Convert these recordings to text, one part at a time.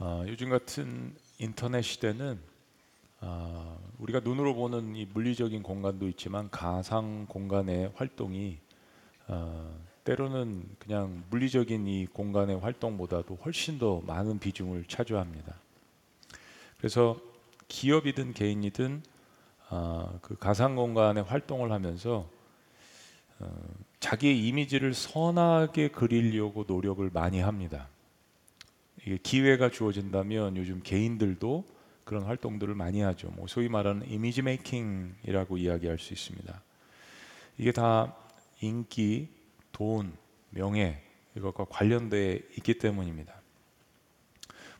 어, 요즘 같은 인터넷 시대는 어, 우리가 눈으로 보는 이 물리적인 공간도 있지만 가상 공간의 활동이 어, 때로는 그냥 물리적인 이 공간의 활동보다도 훨씬 더 많은 비중을 차지합니다. 그래서 기업이든 개인이든 어, 그 가상 공간의 활동을 하면서 어, 자기의 이미지를 선하게 그리려고 노력을 많이 합니다. 이게 기회가 주어진다면 요즘 개인들도 그런 활동들을 많이 하죠. 뭐 소위 말하는 이미지 메이킹이라고 이야기할 수 있습니다. 이게 다 인기, 돈, 명예 이것과 관련돼 있기 때문입니다.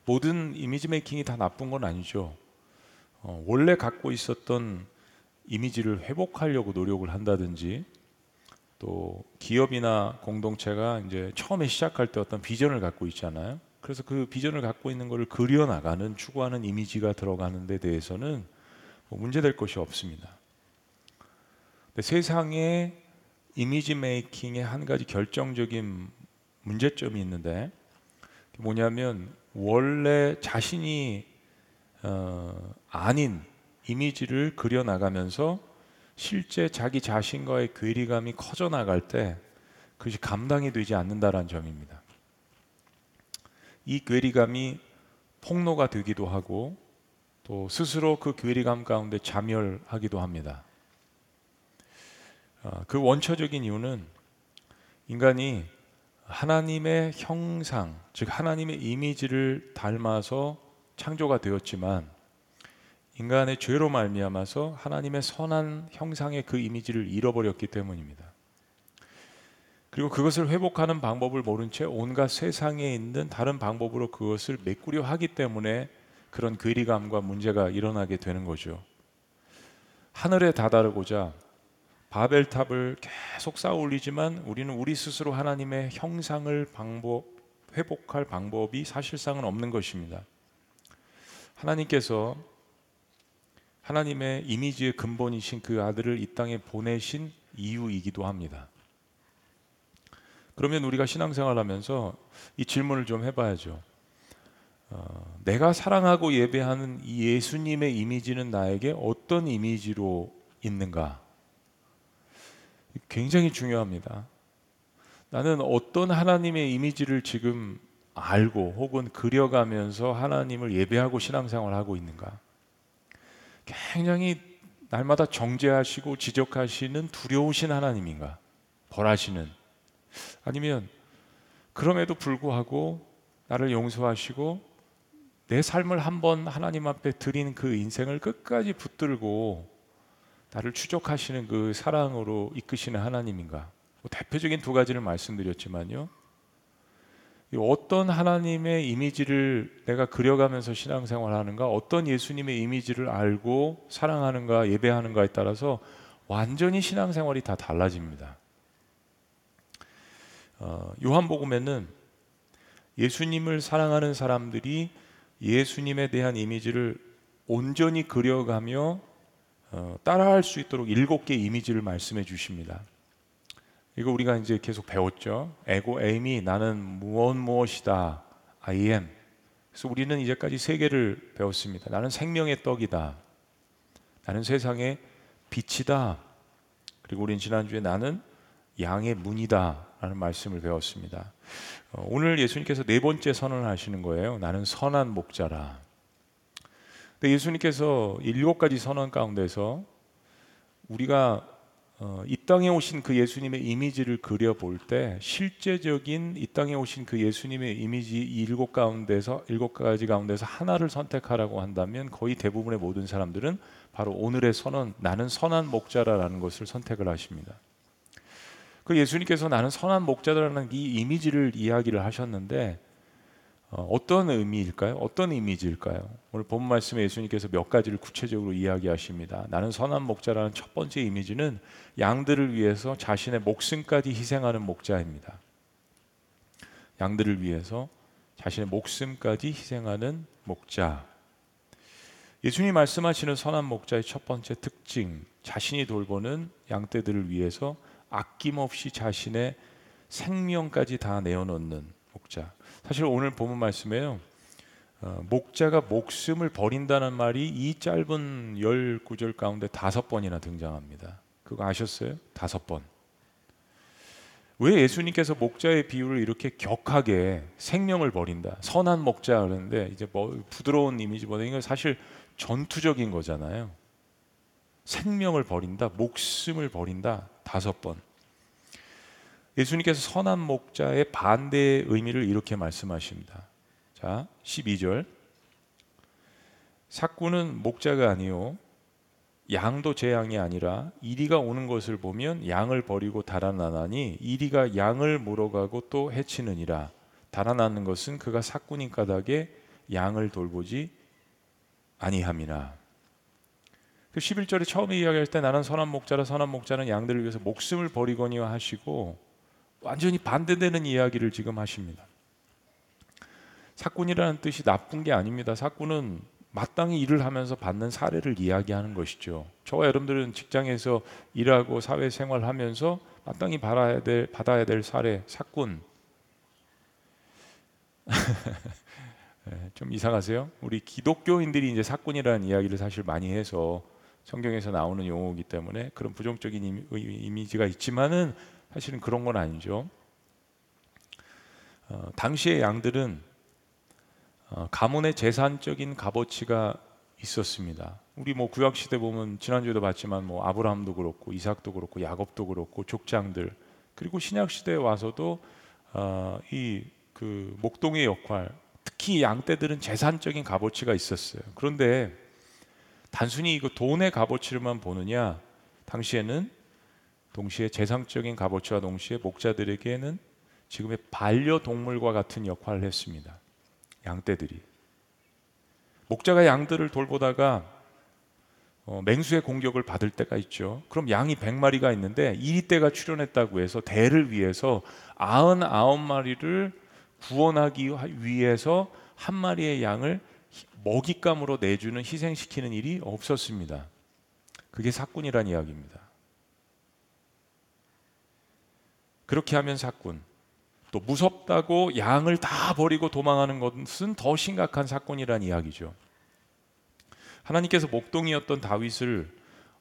모든 이미지 메이킹이 다 나쁜 건 아니죠. 어, 원래 갖고 있었던 이미지를 회복하려고 노력을 한다든지 또 기업이나 공동체가 이제 처음에 시작할 때 어떤 비전을 갖고 있잖아요. 그래서 그 비전을 갖고 있는 것을 그려 나가는 추구하는 이미지가 들어가는 데 대해서는 뭐 문제될 것이 없습니다. 세상에 이미지 메이킹의 한 가지 결정적인 문제점이 있는데 뭐냐면 원래 자신이 어, 아닌 이미지를 그려 나가면서 실제 자기 자신과의 괴리감이 커져 나갈 때 그것이 감당이 되지 않는다라는 점입니다. 이 괴리감이 폭로가 되기도 하고 또 스스로 그 괴리감 가운데 자멸하기도 합니다. 아, 그 원초적인 이유는 인간이 하나님의 형상, 즉 하나님의 이미지를 닮아서 창조가 되었지만 인간의 죄로 말미암아서 하나님의 선한 형상의 그 이미지를 잃어버렸기 때문입니다. 그리고 그것을 회복하는 방법을 모른 채 온갖 세상에 있는 다른 방법으로 그것을 메꾸려 하기 때문에 그런 괴리감과 문제가 일어나게 되는 거죠. 하늘에 다다르고자 바벨탑을 계속 쌓아 올리지만 우리는 우리 스스로 하나님의 형상을 방법 회복할 방법이 사실상은 없는 것입니다. 하나님께서 하나님의 이미지의 근본이신 그 아들을 이 땅에 보내신 이유이기도 합니다. 그러면 우리가 신앙생활 하면서 이 질문을 좀 해봐야죠. 어, 내가 사랑하고 예배하는 이 예수님의 이미지는 나에게 어떤 이미지로 있는가? 굉장히 중요합니다. 나는 어떤 하나님의 이미지를 지금 알고 혹은 그려가면서 하나님을 예배하고 신앙생활을 하고 있는가? 굉장히 날마다 정죄하시고 지적하시는 두려우신 하나님인가? 벌하시는 아니면 그럼에도 불구하고 나를 용서하시고 내 삶을 한번 하나님 앞에 드린 그 인생을 끝까지 붙들고 나를 추적하시는 그 사랑으로 이끄시는 하나님인가? 뭐 대표적인 두 가지를 말씀드렸지만요. 어떤 하나님의 이미지를 내가 그려가면서 신앙생활 하는가, 어떤 예수님의 이미지를 알고 사랑하는가, 예배하는가에 따라서 완전히 신앙생활이 다 달라집니다. 어, 요한복음에는 예수님을 사랑하는 사람들이 예수님에 대한 이미지를 온전히 그려가며 어, 따라할 수 있도록 일곱 개의 이미지를 말씀해 주십니다. 이거 우리가 이제 계속 배웠죠. 에고 에임이 나는 무엇 무엇이다. I am. 그래서 우리는 이제까지 세 개를 배웠습니다. 나는 생명의 떡이다. 나는 세상의 빛이다. 그리고 우리는 지난주에 나는 양의 문이다. 라는 말씀을 배웠습니다. 어, 오늘 예수님께서 네 번째 선언을 하시는 거예요. 나는 선한 목자라. 근데 예수님께서 일곱 가지 선언 가운데서 우리가 어, 이 땅에 오신 그 예수님의 이미지를 그려볼 때 실제적인 이 땅에 오신 그 예수님의 이미지 일곱 가운데서 일곱 가지 가운데서 하나를 선택하라고 한다면 거의 대부분의 모든 사람들은 바로 오늘의 선언 나는 선한 목자라라는 것을 선택을 하십니다. 그 예수님께서 나는 선한 목자라는 이 이미지를 이야기를 하셨는데 어, 떤 의미일까요? 어떤 이미지일까요? 오늘 본 말씀에 예수님께서 몇 가지를 구체적으로 이야기하십니다. 나는 선한 목자라는 첫 번째 이미지는 양들을 위해서 자신의 목숨까지 희생하는 목자입니다. 양들을 위해서 자신의 목숨까지 희생하는 목자. 예수님 말씀하시는 선한 목자의 첫 번째 특징, 자신이 돌보는 양떼들을 위해서 아낌없이 자신의 생명까지 다 내어놓는 목자. 사실 오늘 본문 말씀에요. 어, 목자가 목숨을 버린다는 말이 이 짧은 열 구절 가운데 다섯 번이나 등장합니다. 그거 아셨어요? 다섯 번. 왜 예수님께서 목자의 비유를 이렇게 격하게 생명을 버린다, 선한 목자 그러는데 이제 뭐 부드러운 이미지보다 이건 사실 전투적인 거잖아요. 생명을 버린다, 목숨을 버린다 다섯 번. 예수님께서 선한 목자의 반대의 의미를 이렇게 말씀하십니다. 자, 12절. 사꾼은 목자가 아니요 양도 제 양이 아니라 이리가 오는 것을 보면 양을 버리고 달아나나니 이리가 양을 물어가고 또 해치느니라 달아나는 것은 그가 사꾼인 까닭에 양을 돌보지 아니함이나 그 11절에 처음에 이야기할 때 나는 선한 목자라 선한 목자는 양들을 위해서 목숨을 버리거니와 하시고 완전히 반대되는 이야기를 지금 하십니다. 사꾼이라는 뜻이 나쁜 게 아닙니다. 사꾼은 마땅히 일을 하면서 받는 사례를 이야기하는 것이죠. 저와 여러분들은 직장에서 일하고 사회생활 하면서 마땅히 받아야 될 받아야 될 사례 사꾼. 네, 좀 이상하세요? 우리 기독교인들이 이제 사꾼이라는 이야기를 사실 많이 해서 성경에서 나오는 용어이기 때문에 그런 부정적인 이미지가 있지만은 사실은 그런 건 아니죠. 어, 당시의 양들은 어, 가문의 재산적인 값어치가 있었습니다. 우리 뭐 구약 시대 보면 지난주에도 봤지만 뭐 아브라함도 그렇고 이삭도 그렇고 야곱도 그렇고 족장들 그리고 신약 시대에 와서도 어, 이그 목동의 역할 특히 양떼들은 재산적인 값어치가 있었어요. 그런데 단순히 이거 돈의 값어치를만 보느냐 당시에는 동시에 재산적인 값어치와 동시에 목자들에게는 지금의 반려동물과 같은 역할을 했습니다. 양떼들이 목자가 양들을 돌보다가 어, 맹수의 공격을 받을 때가 있죠. 그럼 양이 100마리가 있는데 이리떼가 출현했다고 해서 대를 위해서 99마리를 구원하기 위해서 한 마리의 양을 먹잇감으로 내주는 희생시키는 일이 없었습니다. 그게 사꾼이란 이야기입니다. 그렇게 하면 사꾼. 또 무섭다고 양을 다 버리고 도망하는 것은 더 심각한 사건이란 이야기죠. 하나님께서 목동이었던 다윗을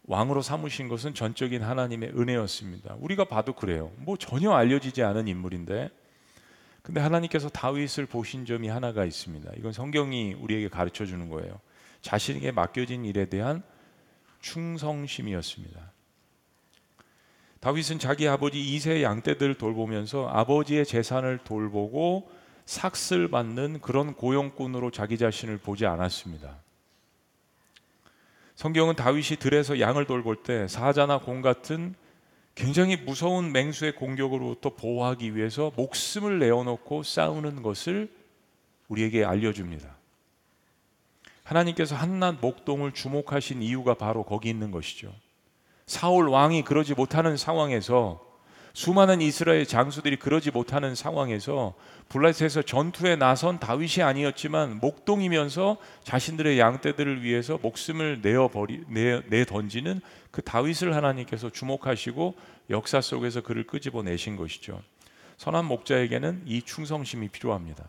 왕으로 삼으신 것은 전적인 하나님의 은혜였습니다. 우리가 봐도 그래요. 뭐 전혀 알려지지 않은 인물인데 근데 하나님께서 다윗을 보신 점이 하나가 있습니다. 이건 성경이 우리에게 가르쳐 주는 거예요. 자신에게 맡겨진 일에 대한 충성심이었습니다. 다윗은 자기 아버지 이세 양떼들을 돌보면서 아버지의 재산을 돌보고 삭슬 받는 그런 고용꾼으로 자기 자신을 보지 않았습니다. 성경은 다윗이 들에서 양을 돌볼 때 사자나 공 같은 굉장히 무서운 맹수의 공격으로부터 보호하기 위해서 목숨을 내어놓고 싸우는 것을 우리에게 알려줍니다. 하나님께서 한낱 목동을 주목하신 이유가 바로 거기 있는 것이죠. 사울 왕이 그러지 못하는 상황에서 수많은 이스라엘 장수들이 그러지 못하는 상황에서 블라셋에서 전투에 나선 다윗이 아니었지만 목동이면서 자신들의 양떼들을 위해서 목숨을 내어 버리 내, 내 던지는 그 다윗을 하나님께서 주목하시고 역사 속에서 그를 끄집어 내신 것이죠. 선한 목자에게는 이 충성심이 필요합니다.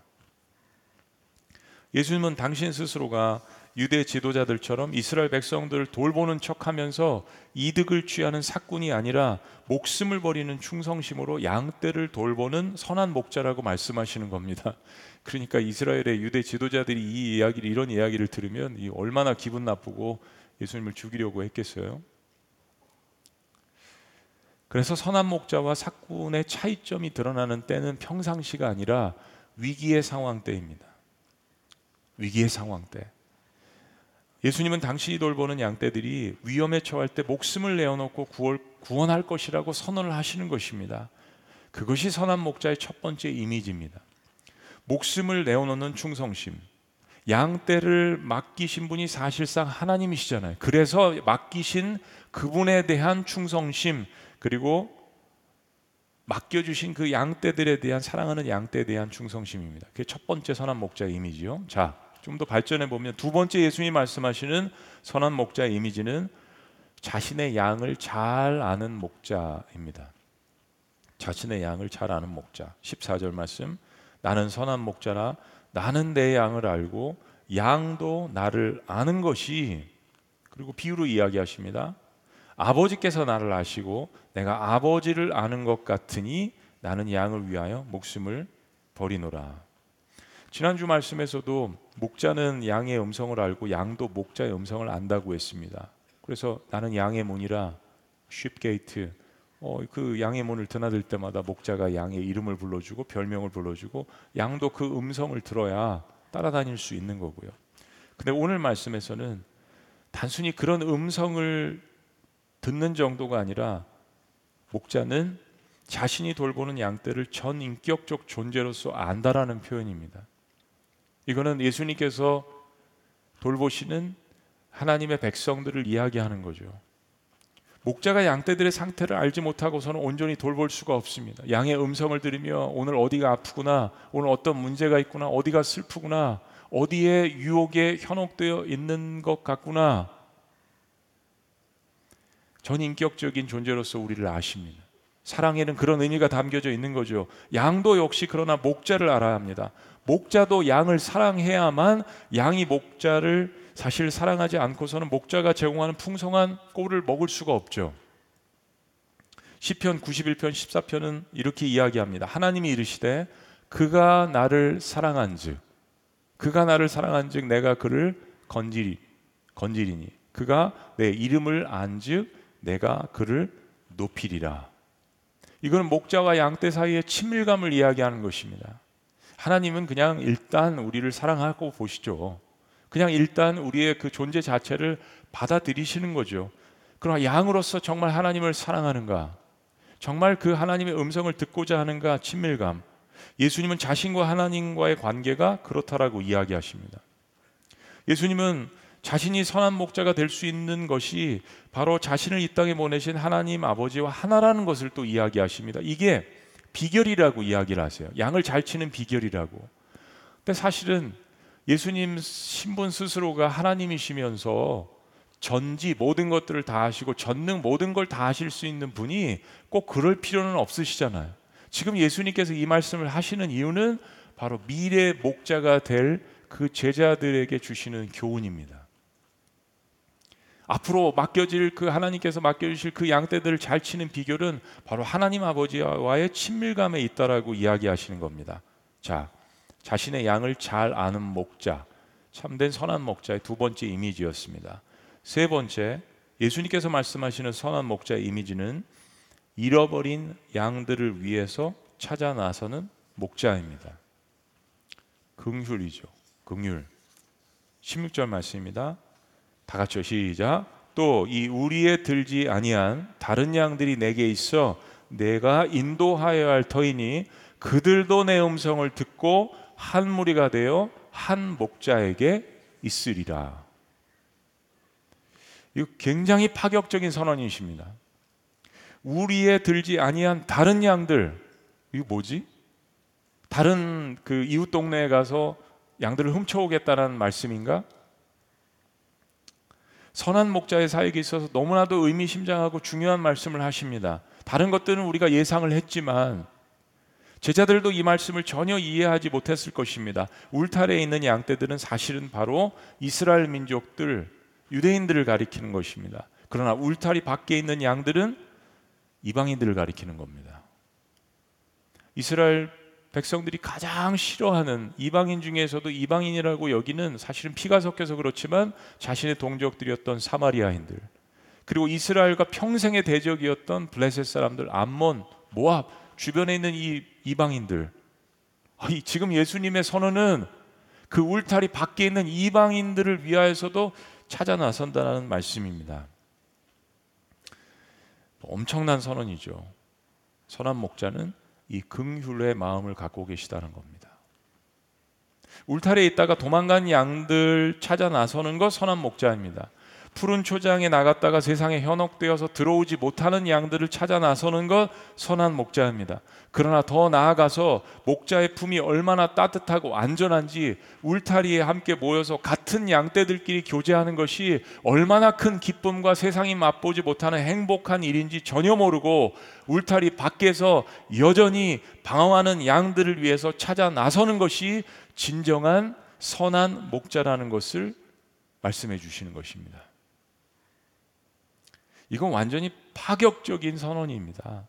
예수님은 당신 스스로가 유대 지도자들처럼 이스라엘 백성들을 돌보는 척하면서 이득을 취하는 사꾼이 아니라 목숨을 버리는 충성심으로 양떼를 돌보는 선한 목자라고 말씀하시는 겁니다. 그러니까 이스라엘의 유대 지도자들이 이 이야기를 이런 이야기를 들으면 얼마나 기분 나쁘고 예수님을 죽이려고 했겠어요. 그래서 선한 목자와 사꾼의 차이점이 드러나는 때는 평상시가 아니라 위기의 상황 때입니다. 위기의 상황 때. 예수님은 당신이 돌보는 양떼들이 위험에 처할 때 목숨을 내어놓고 구원할 것이라고 선언을 하시는 것입니다. 그것이 선한 목자의 첫 번째 이미지입니다. 목숨을 내어놓는 충성심. 양떼를 맡기신 분이 사실상 하나님이시잖아요. 그래서 맡기신 그분에 대한 충성심 그리고 맡겨주신 그 양떼들에 대한 사랑하는 양떼에 대한 충성심입니다. 그게 첫 번째 선한 목자의 이미지요. 자, 좀 더 발전해 보면 두 번째 예수님이 말씀하시는 선한 목자의 이미지는 자신의 양을 잘 아는 목자입니다. 자신의 양을 잘 아는 목자. 14절 말씀. 나는 선한 목자라 나는 내 양을 알고 양도 나를 아는 것이 그리고 비유로 이야기하십니다. 아버지께서 나를 아시고 내가 아버지를 아는 것 같으니 나는 양을 위하여 목숨을 버리노라. 지난주 말씀에서도 목자는 양의 음성을 알고 양도 목자의 음성을 안다고 했습니다. 그래서 나는 양의 문이라 쉽게이트 어, 그 양의 문을 드나들 때마다 목자가 양의 이름을 불러주고 별명을 불러주고 양도 그 음성을 들어야 따라다닐 수 있는 거고요. 근데 오늘 말씀에서는 단순히 그런 음성을 듣는 정도가 아니라 목자는 자신이 돌보는 양떼를 전 인격적 존재로서 안다라는 표현입니다. 이거는 예수님께서 돌보시는 하나님의 백성들을 이야기하는 거죠. 목자가 양떼들의 상태를 알지 못하고서는 온전히 돌볼 수가 없습니다. 양의 음성을 들으며 오늘 어디가 아프구나, 오늘 어떤 문제가 있구나, 어디가 슬프구나, 어디에 유혹에 현혹되어 있는 것 같구나. 전인격적인 존재로서 우리를 아십니다. 사랑에는 그런 의미가 담겨져 있는 거죠. 양도 역시 그러나 목자를 알아야 합니다. 목자도 양을 사랑해야만 양이 목자를 사실 사랑하지 않고서는 목자가 제공하는 풍성한 꼴을 먹을 수가 없죠. 시편 91편 14편은 이렇게 이야기합니다. 하나님이 이르시되 그가 나를 사랑한즉 그가 나를 사랑한즉 내가 그를 건지리 건지리니 그가 내 이름을 안즉 내가 그를 높이리라. 이거는 목자와 양떼 사이의 친밀감을 이야기하는 것입니다. 하나님은 그냥 일단 우리를 사랑하고 보시죠. 그냥 일단 우리의 그 존재 자체를 받아들이시는 거죠. 그러나 양으로서 정말 하나님을 사랑하는가? 정말 그 하나님의 음성을 듣고자 하는가? 친밀감. 예수님은 자신과 하나님과의 관계가 그렇다라고 이야기하십니다. 예수님은 자신이 선한 목자가 될 수 있는 것이 바로 자신을 이 땅에 보내신 하나님 아버지와 하나라는 것을 또 이야기하십니다. 이게 비결이라고 이야기를 하세요. 양을 잘 치는 비결이라고. 근데 사실은 예수님 신분 스스로가 하나님이시면서 전지 모든 것들을 다 하시고 전능 모든 걸 다 하실 수 있는 분이 꼭 그럴 필요는 없으시잖아요. 지금 예수님께서 이 말씀을 하시는 이유는 바로 미래 목자가 될 그 제자들에게 주시는 교훈입니다. 앞으로 맡겨질 그 하나님께서 맡겨주실 그 양떼들을 잘 치는 비결은 바로 하나님 아버지와의 친밀감에 있다라고 이야기하시는 겁니다. 자, 자신의 양을 잘 아는 목자, 참된 선한 목자의 두 번째 이미지였습니다. 세 번째, 예수님께서 말씀하시는 선한 목자의 이미지는 잃어버린 양들을 위해서 찾아 나서는 목자입니다. 긍휼이죠. 긍휼. 16절 말씀입니다. 다 같이요. 시작. 또 이 우리에 들지 아니한 다른 양들이 내게 있어 내가 인도하여야 할 터이니 그들도 내 음성을 듣고 한 무리가 되어 한 목자에게 있으리라. 이거 굉장히 파격적인 선언이십니다. 우리에 들지 아니한 다른 양들 이거 뭐지? 다른 그 이웃 동네에 가서 양들을 훔쳐오겠다는 말씀인가? 선한 목자의 사역에 있어서 너무나도 의미심장하고 중요한 말씀을 하십니다. 다른 것들은 우리가 예상을 했지만 제자들도 이 말씀을 전혀 이해하지 못했을 것입니다. 울타리에 있는 양떼들은 사실은 바로 이스라엘 민족들, 유대인들을 가리키는 것입니다. 그러나 울타리 밖에 있는 양들은 이방인들을 가리키는 겁니다. 이스라엘 백성들이 가장 싫어하는 이방인 중에서도 이방인이라고 여기는 사실은 피가 섞여서 그렇지만 자신의 동족들이었던 사마리아인들 그리고 이스라엘과 평생의 대적이었던 블레셋 사람들 암몬, 모압 주변에 있는 이 이방인들 아니, 지금 예수님의 선언은 그 울타리 밖에 있는 이방인들을 위하여서도 찾아 나선다는 말씀입니다. 엄청난 선언이죠. 선한 목자는 이 긍휼의 마음을 갖고 계시다는 겁니다. 울타리에 있다가 도망간 양들 찾아 나서는 것 선한 목자입니다. 푸른 초장에 나갔다가 세상에 현혹되어서 들어오지 못하는 양들을 찾아 나서는 것 선한 목자입니다. 그러나 더 나아가서 목자의 품이 얼마나 따뜻하고 안전한지 울타리에 함께 모여서 같은 양떼들끼리 교제하는 것이 얼마나 큰 기쁨과 세상이 맛보지 못하는 행복한 일인지 전혀 모르고 울타리 밖에서 여전히 방황하는 양들을 위해서 찾아 나서는 것이 진정한 선한 목자라는 것을 말씀해 주시는 것입니다. 이건 완전히 파격적인 선언입니다.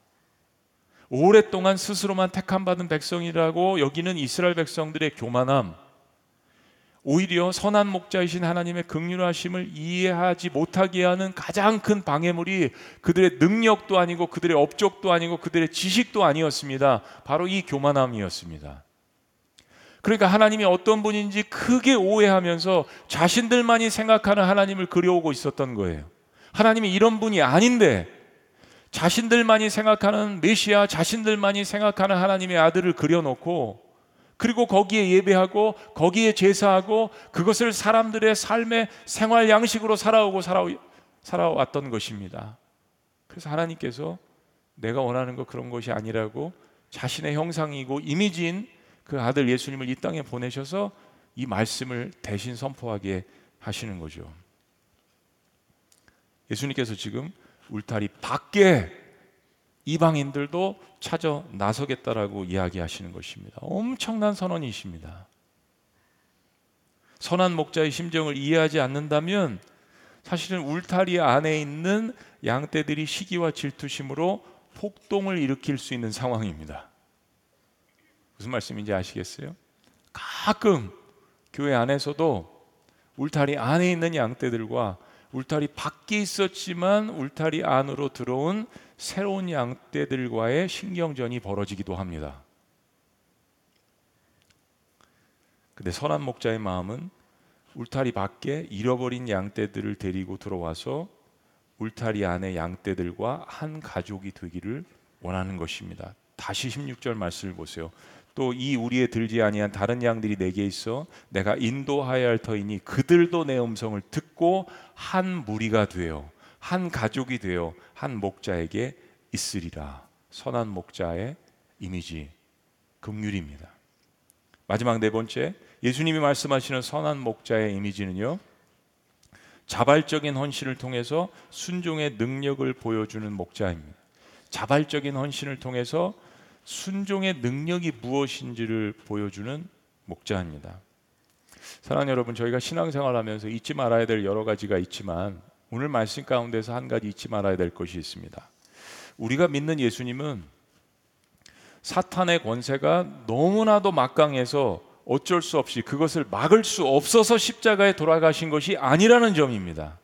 오랫동안 스스로만 택함 받은 백성이라고 여기는 이스라엘 백성들의 교만함, 오히려 선한 목자이신 하나님의 극률하심을 이해하지 못하게 하는 가장 큰 방해물이 그들의 능력도 아니고 그들의 업적도 아니고 그들의 지식도 아니었습니다. 바로 이 교만함이었습니다. 그러니까 하나님이 어떤 분인지 크게 오해하면서 자신들만이 생각하는 하나님을 그려오고 있었던 거예요. 하나님이 이런 분이 아닌데 자신들만이 생각하는 메시아, 자신들만이 생각하는 하나님의 아들을 그려놓고 그리고 거기에 예배하고 거기에 제사하고 그것을 사람들의 삶의 생활 양식으로 살아오고 살아왔던 것입니다. 그래서 하나님께서 내가 원하는 것 그런 것이 아니라고 자신의 형상이고 이미지인 그 아들 예수님을 이 땅에 보내셔서 이 말씀을 대신 선포하게 하시는 거죠. 예수님께서 지금 울타리 밖에 이방인들도 찾아 나서겠다라고 이야기하시는 것입니다. 엄청난 선언이십니다. 선한 목자의 심정을 이해하지 않는다면 사실은 울타리 안에 있는 양떼들이 시기와 질투심으로 폭동을 일으킬 수 있는 상황입니다. 무슨 말씀인지 아시겠어요? 가끔 교회 안에서도 울타리 안에 있는 양떼들과 울타리 밖에 있었지만 울타리 안으로 들어온 새로운 양떼들과의 신경전이 벌어지기도 합니다. 근데 선한 목자의 마음은 울타리 밖에 잃어버린 양떼들을 데리고 들어와서 울타리 안의 양떼들과 한 가족이 되기를 원하는 것입니다. 다시 16절 말씀을 보세요. 또 이 우리에 들지 아니한 다른 양들이 내게 있어 내가 인도하여야 할 터이니 그들도 내 음성을 듣고 한 무리가 되어 한 가족이 되어 한 목자에게 있으리라. 선한 목자의 이미지 긍휼입니다. 마지막 네 번째 예수님이 말씀하시는 선한 목자의 이미지는요. 자발적인 헌신을 통해서 순종의 능력을 보여주는 목자입니다. 자발적인 헌신을 통해서 순종의 능력이 무엇인지를 보여주는 목자입니다. 사랑하는 여러분, 저희가 신앙생활하면서 잊지 말아야 될 여러 가지가 있지만 오늘 말씀 가운데서 한 가지 잊지 말아야 될 것이 있습니다. 우리가 믿는 예수님은 사탄의 권세가 너무나도 막강해서 어쩔 수 없이 그것을 막을 수 없어서 십자가에 돌아가신 것이 아니라는 점입니다.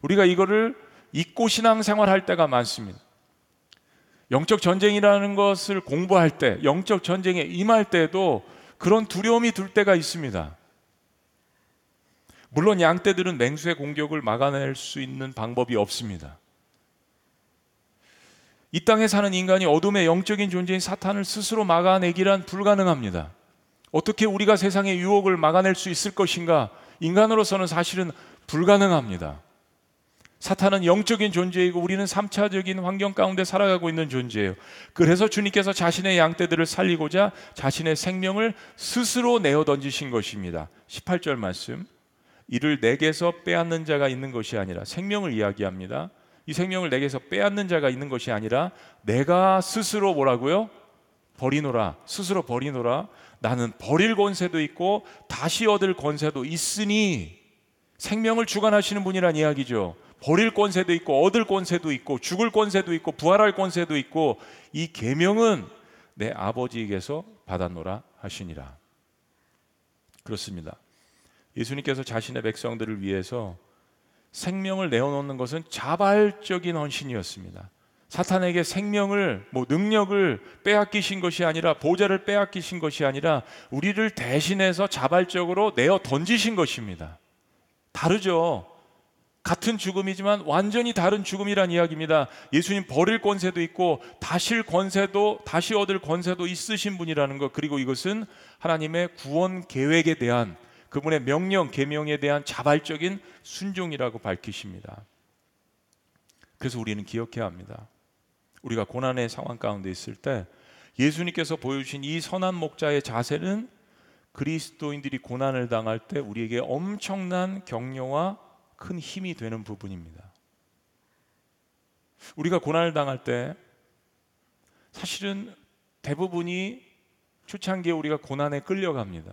우리가 이거를 잊고 신앙생활 할 때가 많습니다. 영적 전쟁이라는 것을 공부할 때, 영적 전쟁에 임할 때도 그런 두려움이 들 때가 있습니다. 물론 양떼들은 맹수의 공격을 막아낼 수 있는 방법이 없습니다. 이 땅에 사는 인간이 어둠의 영적인 존재인 사탄을 스스로 막아내기란 불가능합니다. 어떻게 우리가 세상의 유혹을 막아낼 수 있을 것인가? 인간으로서는 사실은 불가능합니다. 사탄은 영적인 존재이고 우리는 3차적인 환경 가운데 살아가고 있는 존재예요. 그래서 주님께서 자신의 양떼들을 살리고자 자신의 생명을 스스로 내어 던지신 것입니다. 18절 말씀. 이를 내게서 빼앗는 자가 있는 것이 아니라 생명을 이야기합니다. 이 생명을 내게서 빼앗는 자가 있는 것이 아니라 내가 스스로 뭐라고요? 버리노라. 스스로 버리노라. 나는 버릴 권세도 있고 다시 얻을 권세도 있으니 생명을 주관하시는 분이란 이야기죠. 버릴 권세도 있고 얻을 권세도 있고 죽을 권세도 있고 부활할 권세도 있고 이 계명은 내 아버지에게서 받았노라 하시니라. 그렇습니다. 예수님께서 자신의 백성들을 위해서 생명을 내어놓는 것은 자발적인 헌신이었습니다. 사탄에게 생명을 뭐 능력을 빼앗기신 것이 아니라 보좌를 빼앗기신 것이 아니라 우리를 대신해서 자발적으로 내어 던지신 것입니다. 다르죠. 같은 죽음이지만 완전히 다른 죽음이란 이야기입니다. 예수님 버릴 권세도 있고 다실 권세도 다시 얻을 권세도 있으신 분이라는 것 그리고 이것은 하나님의 구원 계획에 대한 그분의 명령 계명에 대한 자발적인 순종이라고 밝히십니다. 그래서 우리는 기억해야 합니다. 우리가 고난의 상황 가운데 있을 때 예수님께서 보여주신 이 선한 목자의 자세는 그리스도인들이 고난을 당할 때 우리에게 엄청난 격려와 큰 힘이 되는 부분입니다. 우리가 고난을 당할 때 사실은 대부분이 초창기에 우리가 고난에 끌려갑니다.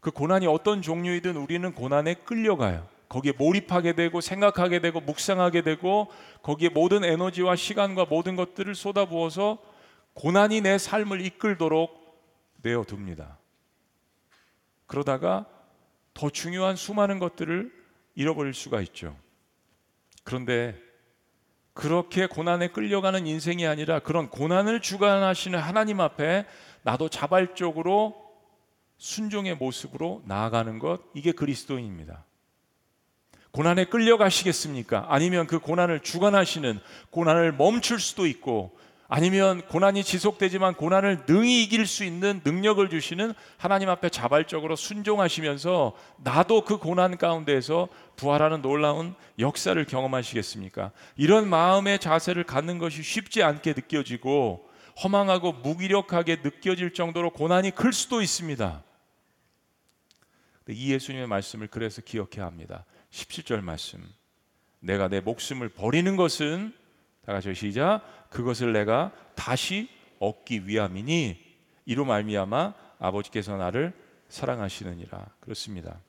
그 고난이 어떤 종류이든 우리는 고난에 끌려가요. 거기에 몰입하게 되고 생각하게 되고 묵상하게 되고 거기에 모든 에너지와 시간과 모든 것들을 쏟아부어서 고난이 내 삶을 이끌도록 내어둡니다. 그러다가 더 중요한 수많은 것들을 잃어버릴 수가 있죠. 그런데 그렇게 고난에 끌려가는 인생이 아니라 그런 고난을 주관하시는 하나님 앞에 나도 자발적으로 순종의 모습으로 나아가는 것 이게 그리스도인입니다. 고난에 끌려가시겠습니까? 아니면 그 고난을 주관하시는 고난을 멈출 수도 있고 아니면 고난이 지속되지만 고난을 능히 이길 수 있는 능력을 주시는 하나님 앞에 자발적으로 순종하시면서 나도 그 고난 가운데에서 부활하는 놀라운 역사를 경험하시겠습니까? 이런 마음의 자세를 갖는 것이 쉽지 않게 느껴지고 허망하고 무기력하게 느껴질 정도로 고난이 클 수도 있습니다. 이 예수님의 말씀을 그래서 기억해야 합니다. 17절 말씀. 내가 내 목숨을 버리는 것은 다 같이 시작. 그것을 내가 다시 얻기 위함이니 이로 말미암아 아버지께서 나를 사랑하시느니라. 그렇습니다.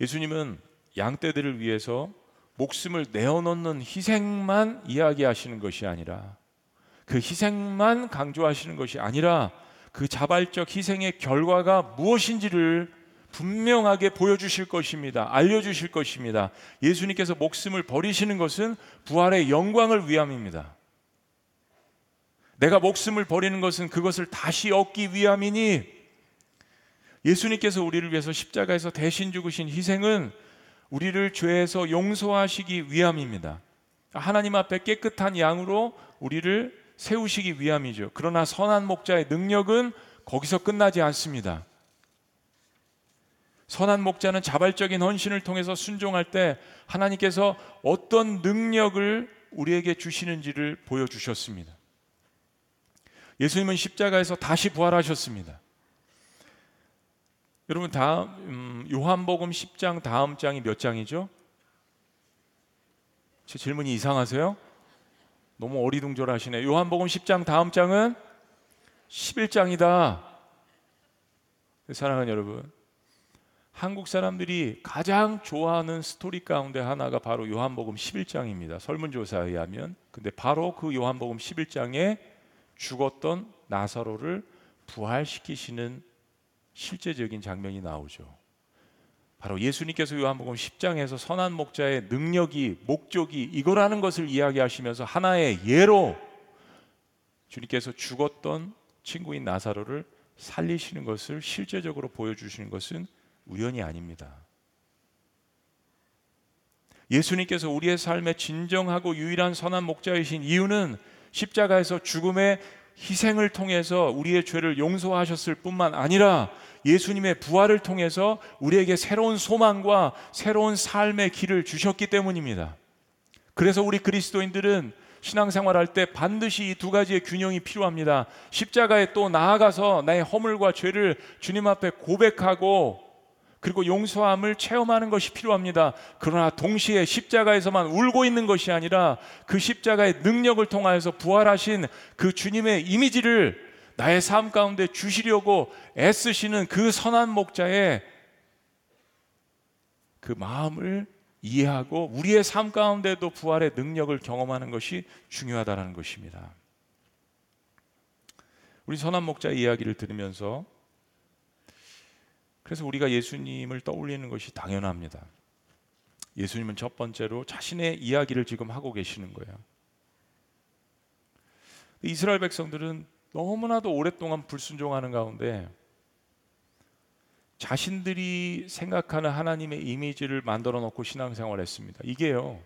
예수님은 양떼들을 위해서 목숨을 내어놓는 희생만 이야기하시는 것이 아니라 그 희생만 강조하시는 것이 아니라 그 자발적 희생의 결과가 무엇인지를 분명하게 보여주실 것입니다. 알려주실 것입니다. 예수님께서 목숨을 버리시는 것은 부활의 영광을 위함입니다. 내가 목숨을 버리는 것은 그것을 다시 얻기 위함이니 예수님께서 우리를 위해서 십자가에서 대신 죽으신 희생은 우리를 죄에서 용서하시기 위함입니다. 하나님 앞에 깨끗한 양으로 우리를 세우시기 위함이죠. 그러나 선한 목자의 능력은 거기서 끝나지 않습니다. 선한 목자는 자발적인 헌신을 통해서 순종할 때 하나님께서 어떤 능력을 우리에게 주시는지를 보여주셨습니다. 예수님은 십자가에서 다시 부활하셨습니다. 여러분 다음 음, 요한복음 10장 다음 장이 몇 장이죠? 제 질문이 이상하세요? 너무 어리둥절하시네. 요한복음 10장 다음 장은 11장이다. 사랑하는 여러분, 한국 사람들이 가장 좋아하는 스토리 가운데 하나가 바로 요한복음 11장입니다. 설문조사에 의하면. 근데 바로 그 요한복음 11장에 죽었던 나사로를 부활시키시는 실제적인 장면이 나오죠. 바로 예수님께서 요한복음 10장에서 선한 목자의 능력이 목적이 이거라는 것을 이야기하시면서 하나의 예로 주님께서 죽었던 친구인 나사로를 살리시는 것을 실제적으로 보여주시는 것은 우연이 아닙니다. 예수님께서 우리의 삶의 진정하고 유일한 선한 목자이신 이유는 십자가에서 죽음의 희생을 통해서 우리의 죄를 용서하셨을 뿐만 아니라 예수님의 부활을 통해서 우리에게 새로운 소망과 새로운 삶의 길을 주셨기 때문입니다. 그래서 우리 그리스도인들은 신앙생활할 때 반드시 이 두 가지의 균형이 필요합니다. 십자가에 또 나아가서 나의 허물과 죄를 주님 앞에 고백하고 그리고 용서함을 체험하는 것이 필요합니다. 그러나 동시에 십자가에서만 울고 있는 것이 아니라 그 십자가의 능력을 통하여서 부활하신 그 주님의 이미지를 나의 삶 가운데 주시려고 애쓰시는 그 선한 목자의 그 마음을 이해하고 우리의 삶 가운데도 부활의 능력을 경험하는 것이 중요하다는 것입니다. 우리 선한 목자 이야기를 들으면서 그래서 우리가 예수님을 떠올리는 것이 당연합니다. 예수님은 첫 번째로 자신의 이야기를 지금 하고 계시는 거예요. 이스라엘 백성들은 너무나도 오랫동안 불순종하는 가운데 자신들이 생각하는 하나님의 이미지를 만들어 놓고 신앙생활을 했습니다. 이게요.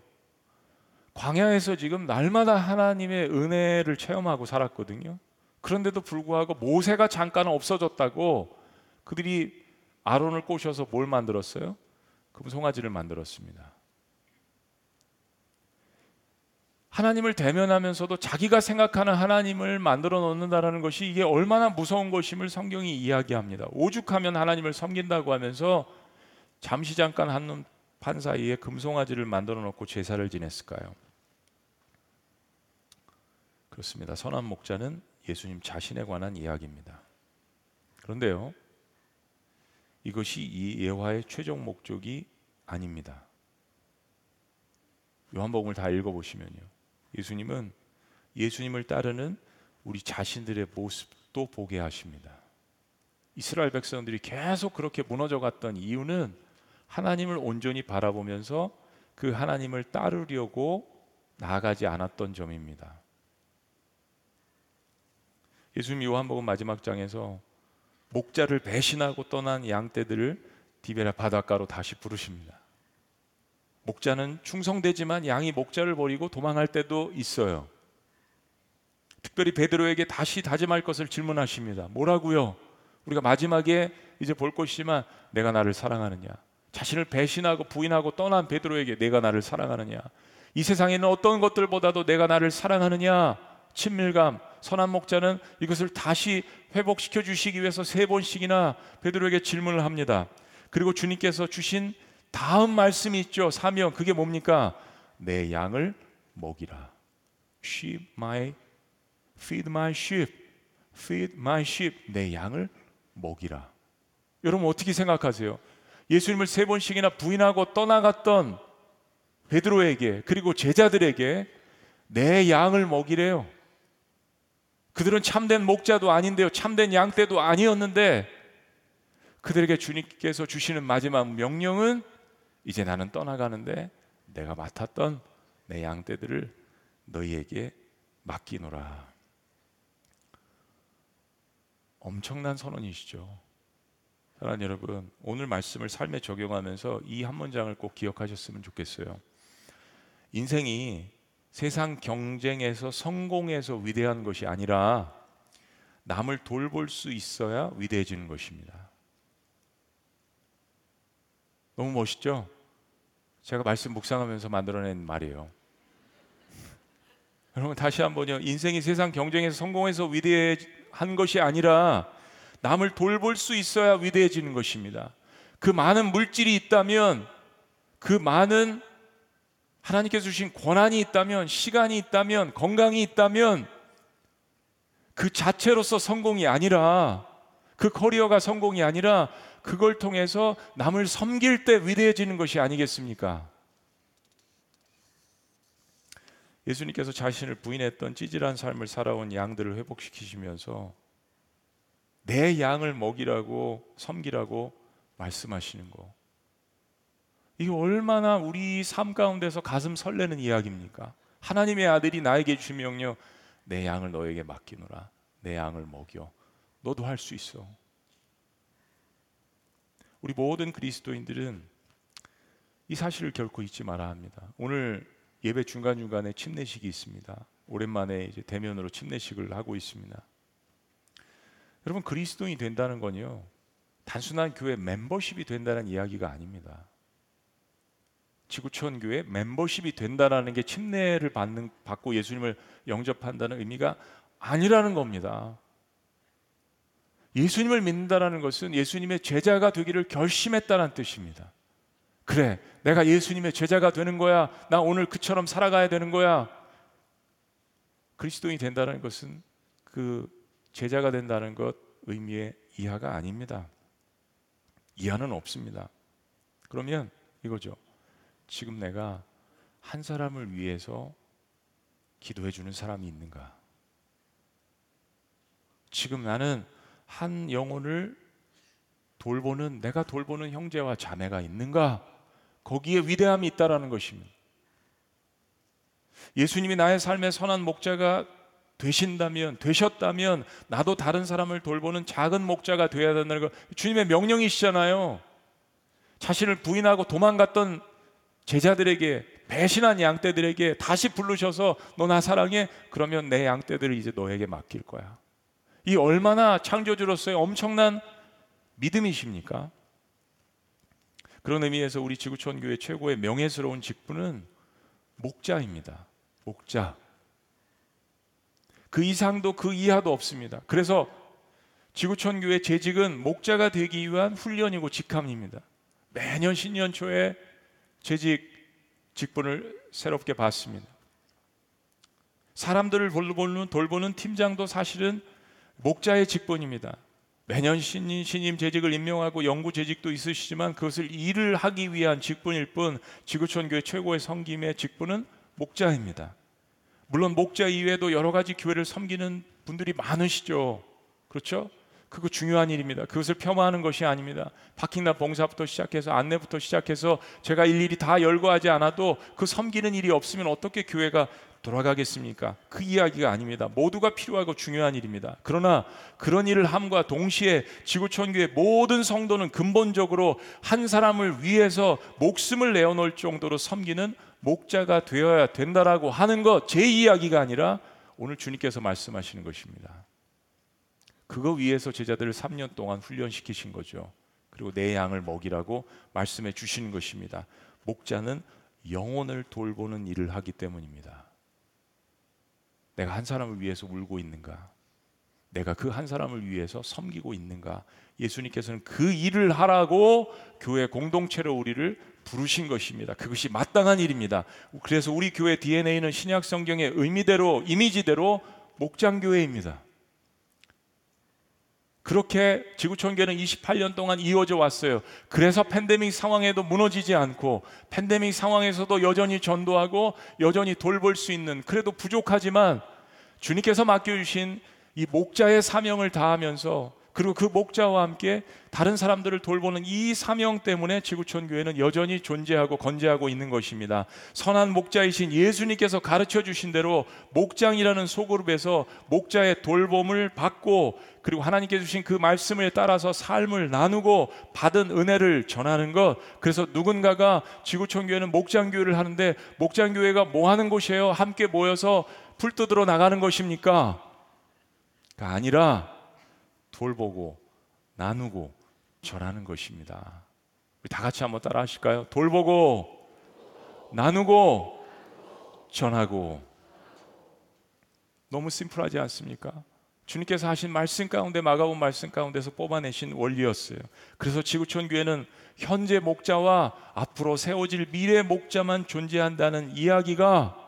광야에서 지금 날마다 하나님의 은혜를 체험하고 살았거든요. 그런데도 불구하고 모세가 잠깐 없어졌다고 그들이 아론을 꼬셔서 뭘 만들었어요? 금송아지를 만들었습니다. 하나님을 대면하면서도 자기가 생각하는 하나님을 만들어 놓는다라는 것이 이게 얼마나 무서운 것임을 성경이 이야기합니다. 오죽하면 하나님을 섬긴다고 하면서 잠시 잠깐 한눈 판 사이에 금송아지를 만들어 놓고 제사를 지냈을까요? 그렇습니다. 선한 목자는 예수님 자신에 관한 이야기입니다. 그런데요. 이것이 이 예화의 최종 목적이 아닙니다. 요한복음을 다 읽어보시면요. 예수님은 예수님을 따르는 우리 자신들의 모습도 보게 하십니다. 이스라엘 백성들이 계속 그렇게 무너져 갔던 이유는 하나님을 온전히 바라보면서 그 하나님을 따르려고 나아가지 않았던 점입니다. 예수님 요한복음 마지막 장에서 목자를 배신하고 떠난 양떼들을 디베라 바닷가로 다시 부르십니다. 목자는 충성되지만 양이 목자를 버리고 도망할 때도 있어요. 특별히 베드로에게 다시 다짐할 것을 질문하십니다. 뭐라고요? 우리가 마지막에 이제 볼 것이지만 내가 나를 사랑하느냐? 자신을 배신하고 부인하고 떠난 베드로에게 내가 나를 사랑하느냐? 이 세상에는 어떤 것들보다도 내가 나를 사랑하느냐? 친밀감, 선한 목자는 이것을 다시 회복시켜 주시기 위해서 세 번씩이나 베드로에게 질문을 합니다. 그리고 주님께서 주신 다음 말씀이 있죠. 사명 그게 뭡니까? 내 양을 먹이라. Sheep my feed my sheep. feed my sheep. 내 양을 먹이라. 여러분 어떻게 생각하세요? 예수님을 세 번씩이나 부인하고 떠나갔던 베드로에게 그리고 제자들에게 내 양을 먹이래요. 그들은 참된 목자도 아닌데요. 참된 양떼도 아니었는데 그들에게 주님께서 주시는 마지막 명령은 이제 나는 떠나가는데 내가 맡았던 내 양떼들을 너희에게 맡기노라. 엄청난 선언이시죠. 사랑 여러분, 오늘 말씀을 삶에 적용하면서 이 한 문장을 꼭 기억하셨으면 좋겠어요. 인생이 세상 경쟁에서 성공해서 위대한 것이 아니라 남을 돌볼 수 있어야 위대해지는 것입니다. 너무 멋있죠? 제가 말씀 묵상하면서 만들어낸 말이에요. 여러분 다시 한번요. 인생이 세상 경쟁에서 성공해서 위대한 것이 아니라 남을 돌볼 수 있어야 위대해지는 것입니다. 그 많은 물질이 있다면 그 많은 하나님께서 주신 권한이 있다면 시간이 있다면 건강이 있다면 그 자체로서 성공이 아니라 그 커리어가 성공이 아니라 그걸 통해서 남을 섬길 때 위대해지는 것이 아니겠습니까? 예수님께서 자신을 부인했던 찌질한 삶을 살아온 양들을 회복시키시면서 내 양을 먹이라고 섬기라고 말씀하시는 거. 이게 얼마나 우리 삶 가운데서 가슴 설레는 이야기입니까? 하나님의 아들이 나에게 주신 명령, 내 양을 너에게 맡기노라. 내 양을 먹여. 너도 할 수 있어. 우리 모든 그리스도인들은 이 사실을 결코 잊지 말아야 합니다. 오늘 예배 중간 중간에 침례식이 있습니다. 오랜만에 이제 대면으로 침례식을 하고 있습니다. 여러분 그리스도인이 된다는 건요 단순한 교회 멤버십이 된다는 이야기가 아닙니다. 지구촌 교회 멤버십이 된다라는 게 침례를 받는 받고 예수님을 영접한다는 의미가 아니라는 겁니다. 예수님을 믿는다라는 것은 예수님의 제자가 되기를 결심했다는 뜻입니다. 그래, 내가 예수님의 제자가 되는 거야. 나 오늘 그처럼 살아가야 되는 거야. 그리스도인이 된다는 것은 그 제자가 된다는 것 의미의 이하가 아닙니다. 이하는 없습니다. 그러면 이거죠. 지금 내가 한 사람을 위해서 기도해 주는 사람이 있는가? 지금 나는 한 영혼을 돌보는 내가 돌보는 형제와 자매가 있는가? 거기에 위대함이 있다라는 것입니다. 예수님이 나의 삶의 선한 목자가 되신다면 되셨다면 나도 다른 사람을 돌보는 작은 목자가 되어야 된다는 거 주님의 명령이시잖아요. 자신을 부인하고 도망갔던 제자들에게 배신한 양떼들에게 다시 부르셔서 너 나 사랑해 그러면 내 양떼들을 이제 너에게 맡길 거야. 이 얼마나 창조주로서의 엄청난 믿음이십니까? 그런 의미에서 우리 지구촌 교회 최고의 명예스러운 직분은 목자입니다. 목자. 그 이상도 그 이하도 없습니다. 그래서 지구촌 교회 재직은 목자가 되기 위한 훈련이고 직함입니다. 매년 신년 초에 재직 직분을 새롭게 받습니다. 사람들을 돌보는, 돌보는 팀장도 사실은 목자의 직분입니다. 매년 신임, 신임 재직을 임명하고 연구 재직도 있으시지만 그것을 일을 하기 위한 직분일 뿐 지구촌 교회 최고의 섬김의 직분은 목자입니다. 물론 목자 이외에도 여러 가지 교회를 섬기는 분들이 많으시죠. 그렇죠? 그거 중요한 일입니다. 그것을 폄하하는 것이 아닙니다. 파킹나 봉사부터 시작해서 안내부터 시작해서 제가 일일이 다 열거하지 않아도 그 섬기는 일이 없으면 어떻게 교회가 돌아가겠습니까? 그 이야기가 아닙니다. 모두가 필요하고 중요한 일입니다. 그러나 그런 일을 함과 동시에 지구촌 교회 모든 성도는 근본적으로 한 사람을 위해서 목숨을 내어놓을 정도로 섬기는 목자가 되어야 된다라고 하는 것 제 이야기가 아니라 오늘 주님께서 말씀하시는 것입니다. 그거 위해서 제자들을 3년 동안 훈련시키신 거죠. 그리고 내 양을 먹이라고 말씀해 주시는 것입니다. 목자는 영혼을 돌보는 일을 하기 때문입니다. 내가 한 사람을 위해서 울고 있는가? 내가 그 한 사람을 위해서 섬기고 있는가? 예수님께서는 그 일을 하라고 교회 공동체로 우리를 부르신 것입니다. 그것이 마땅한 일입니다. 그래서 우리 교회 DNA는 신약 성경의 의미대로 이미지대로 목장 교회입니다. 그렇게 지구촌교회는 28년 동안 이어져 왔어요. 그래서 팬데믹 상황에도 무너지지 않고 팬데믹 상황에서도 여전히 전도하고 여전히 돌볼 수 있는 그래도 부족하지만 주님께서 맡겨주신 이 목자의 사명을 다하면서 그리고 그 목자와 함께 다른 사람들을 돌보는 이 사명 때문에 지구촌 교회는 여전히 존재하고 건재하고 있는 것입니다. 선한 목자이신 예수님께서 가르쳐 주신 대로 목장이라는 소그룹에서 목자의 돌봄을 받고 그리고 하나님께 주신 그 말씀을 따라서 삶을 나누고 받은 은혜를 전하는 것. 그래서 누군가가 지구촌 교회는 목장 교회를 하는데 목장 교회가 뭐 하는 곳이에요? 함께 모여서 풀 뜯으러 나가는 것입니까? 아니라 돌보고 나누고 전하는 것입니다. 우리 다 같이 한번 따라 하실까요? 돌보고 나누고 전하고 너무 심플하지 않습니까? 주님께서 하신 말씀 가운데 마가본 말씀 가운데서 뽑아내신 원리였어요. 그래서 지구촌 교회는 현재 목자와 앞으로 세워질 미래 목자만 존재한다는 이야기가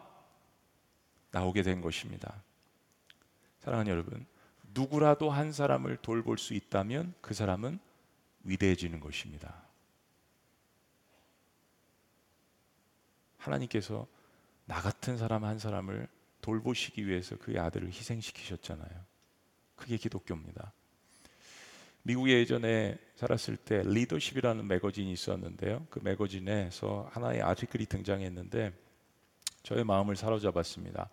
나오게 된 것입니다. 사랑하는 여러분, 누구라도 한 사람을 돌볼 수 있다면 그 사람은 위대해지는 것입니다. 하나님께서 나 같은 사람 한 사람을 돌보시기 위해서 그의 아들을 희생시키셨잖아요. 그게 기독교입니다. 미국에 예전에 살았을 때 리더십이라는 매거진이 있었는데요. 그 매거진에서 하나의 아티클이 등장했는데 저의 마음을 사로잡았습니다.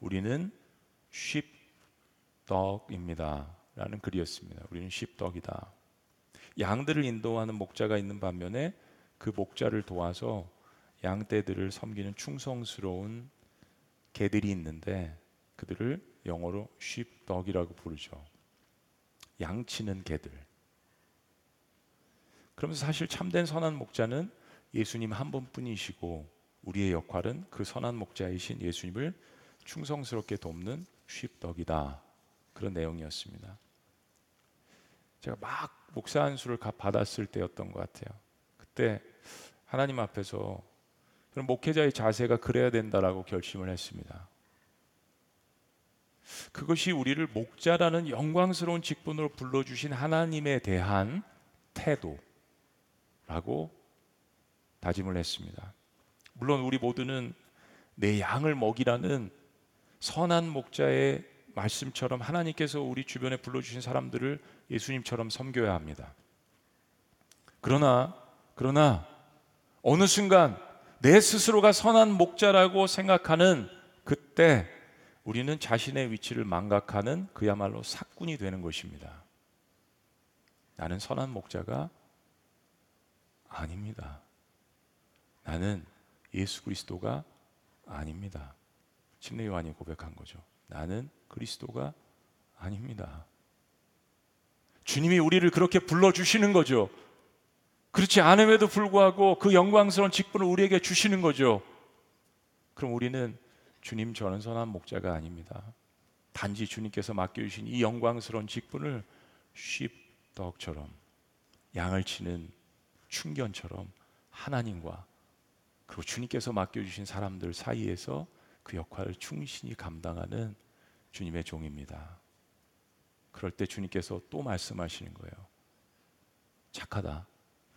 우리는 쉽 떡입니다. 라는 글이었습니다. 우리는 십덕이다. 양들을 인도하는 목자가 있는 반면에 그 목자를 도와서 양떼들을 섬기는 충성스러운 개들이 있는데 그들을 영어로 sheepdog이라고 부르죠. 양치는 개들. 그러면서 사실 참된 선한 목자는 예수님 한 분뿐이시고 우리의 역할은 그 선한 목자이신 예수님을 충성스럽게 돕는 sheepdog이다. 그런 내용이었습니다. 제가 막 목사 안수를 받았을 때였던 것 같아요. 그때 하나님 앞에서 그런 목회자의 자세가 그래야 된다라고 결심을 했습니다. 그것이 우리를 목자라는 영광스러운 직분으로 불러주신 하나님에 대한 태도라고 다짐을 했습니다. 물론 우리 모두는 내 양을 먹이라는 선한 목자의 말씀처럼 하나님께서 우리 주변에 불러주신 사람들을 예수님처럼 섬겨야 합니다. 그러나, 그러나, 어느 순간 내 스스로가 선한 목자라고 생각하는 그때 우리는 자신의 위치를 망각하는 그야말로 사꾼이 되는 것입니다. 나는 선한 목자가 아닙니다. 나는 예수 그리스도가 아닙니다. 침례 요한이 고백한 거죠. 나는 그리스도가 아닙니다. 주님이 우리를 그렇게 불러주시는 거죠. 그렇지 않음에도 불구하고 그 영광스러운 직분을 우리에게 주시는 거죠. 그럼 우리는 주님 저는 선한 목자가 아닙니다. 단지 주님께서 맡겨주신 이 영광스러운 직분을 쉽덕처럼 양을 치는 충견처럼 하나님과 그리고 주님께서 맡겨주신 사람들 사이에서 그 역할을 충신히 감당하는 주님의 종입니다. 그럴 때 주님께서 또 말씀하시는 거예요. 착하다.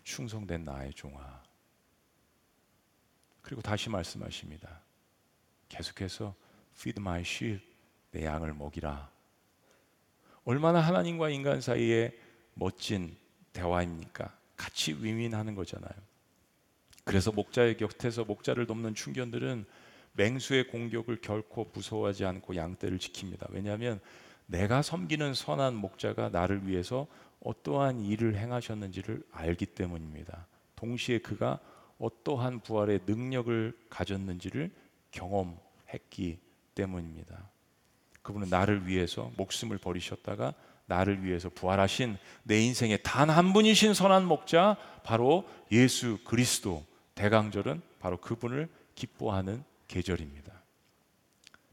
충성된 나의 종아. 그리고 다시 말씀하십니다. 계속해서 feed my sheep. 내 양을 먹이라. 얼마나 하나님과 인간 사이에 멋진 대화입니까? 같이 위민하는 거잖아요. 그래서 목자의 곁에서 목자를 돕는 충견들은 맹수의 공격을 결코 무서워하지 않고 양떼를 지킵니다. 왜냐하면 내가 섬기는 선한 목자가 나를 위해서 어떠한 일을 행하셨는지를 알기 때문입니다. 동시에 그가 어떠한 부활의 능력을 가졌는지를 경험했기 때문입니다. 그분은 나를 위해서 목숨을 버리셨다가 나를 위해서 부활하신 내 인생의 단 한 분이신 선한 목자 바로 예수 그리스도 대강절은 바로 그분을 기뻐하는 계절입니다.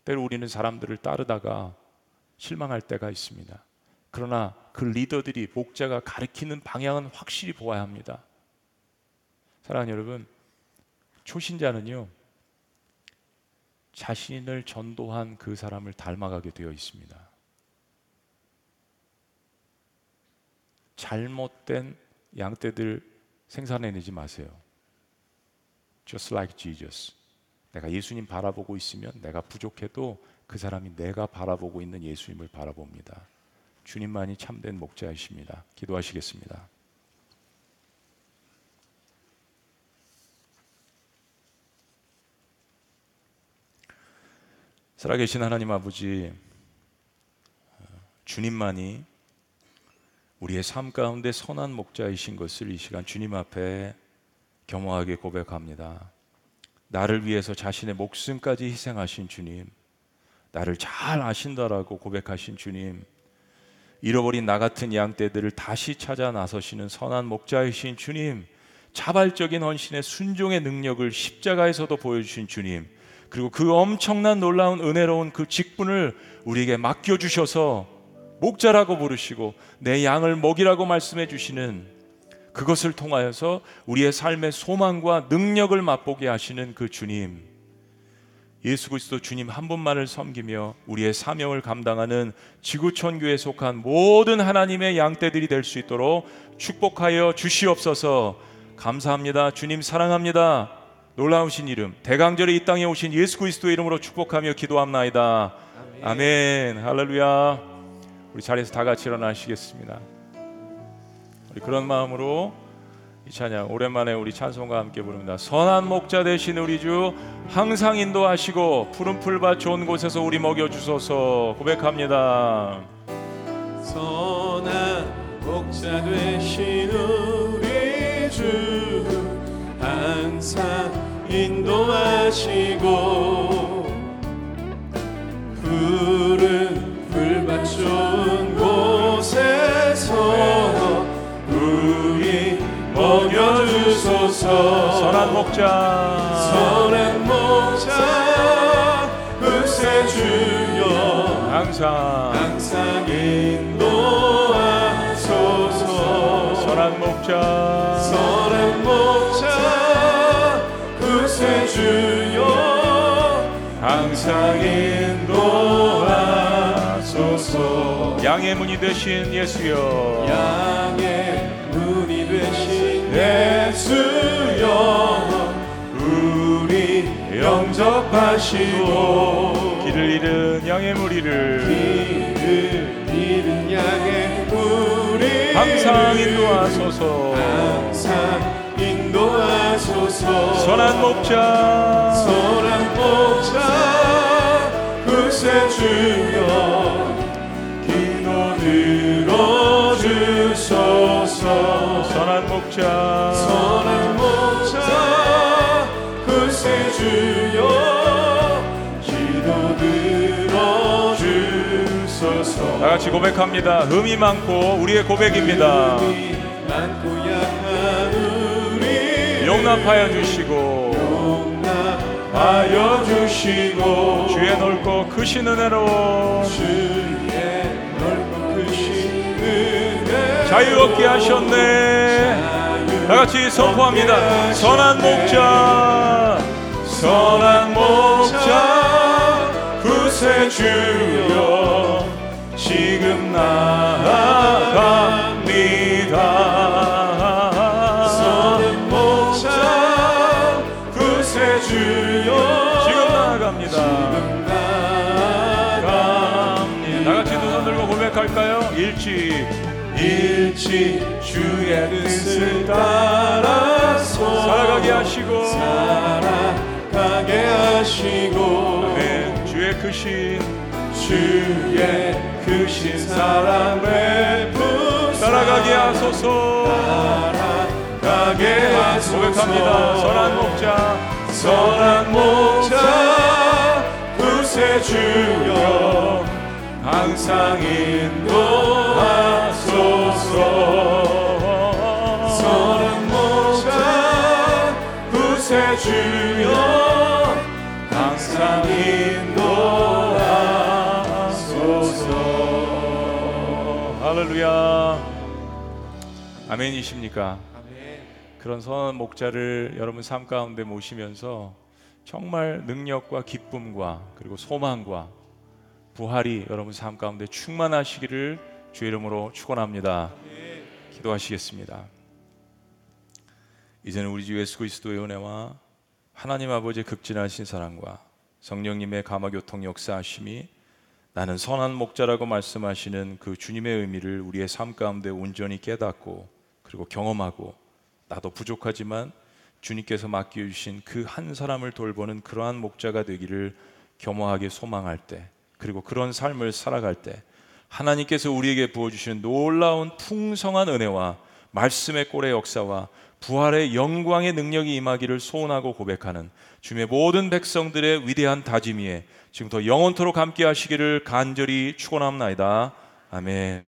때로 우리는 사람들을 따르다가 실망할 때가 있습니다. 그러나 그 리더들이 목자가 가리키는 방향은 확실히 보아야 합니다. 사랑하는 여러분, 초신자는요, 자신을 전도한 그 사람을 닮아가게 되어 있습니다. 잘못된 양떼들 생산해내지 마세요. Just like Jesus. 내가 예수님 바라보고 있으면 내가 부족해도 그 사람이 내가 바라보고 있는 예수님을 바라봅니다. 주님만이 참된 목자이십니다. 기도하시겠습니다. 살아계신 하나님 아버지, 주님만이 우리의 삶 가운데 선한 목자이신 것을 이 시간 주님 앞에 겸허하게 고백합니다. 나를 위해서 자신의 목숨까지 희생하신 주님, 나를 잘 아신다라고 고백하신 주님, 잃어버린 나 같은 양 떼들을 다시 찾아 나서시는 선한 목자이신 주님, 자발적인 헌신의 순종의 능력을 십자가에서도 보여주신 주님, 그리고 그 엄청난 놀라운 은혜로운 그 직분을 우리에게 맡겨 주셔서 목자라고 부르시고 내 양을 먹이라고 말씀해 주시는 그것을 통하여서 우리의 삶의 소망과 능력을 맛보게 하시는 그 주님 예수 그리스도 주님 한 분만을 섬기며 우리의 사명을 감당하는 지구촌 교회에 속한 모든 하나님의 양떼들이 될 수 있도록 축복하여 주시옵소서. 감사합니다. 주님 사랑합니다. 놀라우신 이름 대강절에 이 땅에 오신 예수 그리스도의 이름으로 축복하며 기도합나이다. 아멘. 아멘. 할렐루야. 우리 자리에서 다 같이 일어나시겠습니다. 우리 그런 마음으로 이 찬양 오랜만에 우리 찬송과 함께 부릅니다. 선한 목자 되신 우리 주 항상 인도하시고 푸른 풀밭 좋은 곳에서 우리 먹여 주소서 고백합니다. 선한 목자 되신 우리 주 항상 인도하시고 푸른 풀밭 좋은 곳에서 먹여주소서. 선한 목자. 선한 목자. 구세주여. 항상. 항상 인도하소서. 선한 목자. 선한 목자. 구세주여. 항상 인도하소서. 양의 문이 되신 예수여. 양의 되신 예수여 우리 영접하시고 길을 잃은 양의 무리를 길을 잃은 양의 우리 항상 인도하소서. 항상 인도하소서. 선한 목자. 선한 목자. 구세주여 기도 들어주소서 선한 목자. 선한 목자. 구세주여 기도 들어주소서. 다 같이 고백합니다. 흠이 많고 우리의 고백입니다. 용납하여 주시고 용납하여 주시고 주의 넓고 크신 은혜로 주의 자유 얻게 하셨네. 다 같이 선포합니다. 선한 목자, 선한 목자 구세주여 지금 나아갑니다. 서는 목자 구세주여 지금 나아갑니다. 나아갑니다 다 같이 두 손 들고 고백할까요? 일치 일치 주의 뜻을 따라서 살아가게 하시고 살아가게 하시고 네, 주의 크신 주의 크신 사랑 베푸사 따라가게 하소서. 가게 하소서. 고백합니다. 선한 목자. 선한 목자. 구세주여. 항상 인도 주여 항상 인도하소서 할렐루야 아멘이십니까? 그런 선한 목자를 여러분 삶 가운데 모시면서 정말 능력과 기쁨과 그리고 소망과 부활이 여러분 삶 가운데 충만하시기를 주 이름으로 축원합니다. 기도하시겠습니다. 이제는 우리 주 예수 그리스도의 은혜와 하나님 아버지의 극진하신 사랑과 성령님의 감화교통 역사하심이 나는 선한 목자라고 말씀하시는 그 주님의 의미를 우리의 삶 가운데 온전히 깨닫고 그리고 경험하고 나도 부족하지만 주님께서 맡겨주신 그 한 사람을 돌보는 그러한 목자가 되기를 겸허하게 소망할 때 그리고 그런 삶을 살아갈 때 하나님께서 우리에게 부어주시는 놀라운 풍성한 은혜와 말씀의 꼴의 역사와 부활의 영광의 능력이 임하기를 소원하고 고백하는 주님의 모든 백성들의 위대한 다짐 위에 지금부터 영원토록 함께 하시기를 간절히 축원합나이다. 아멘.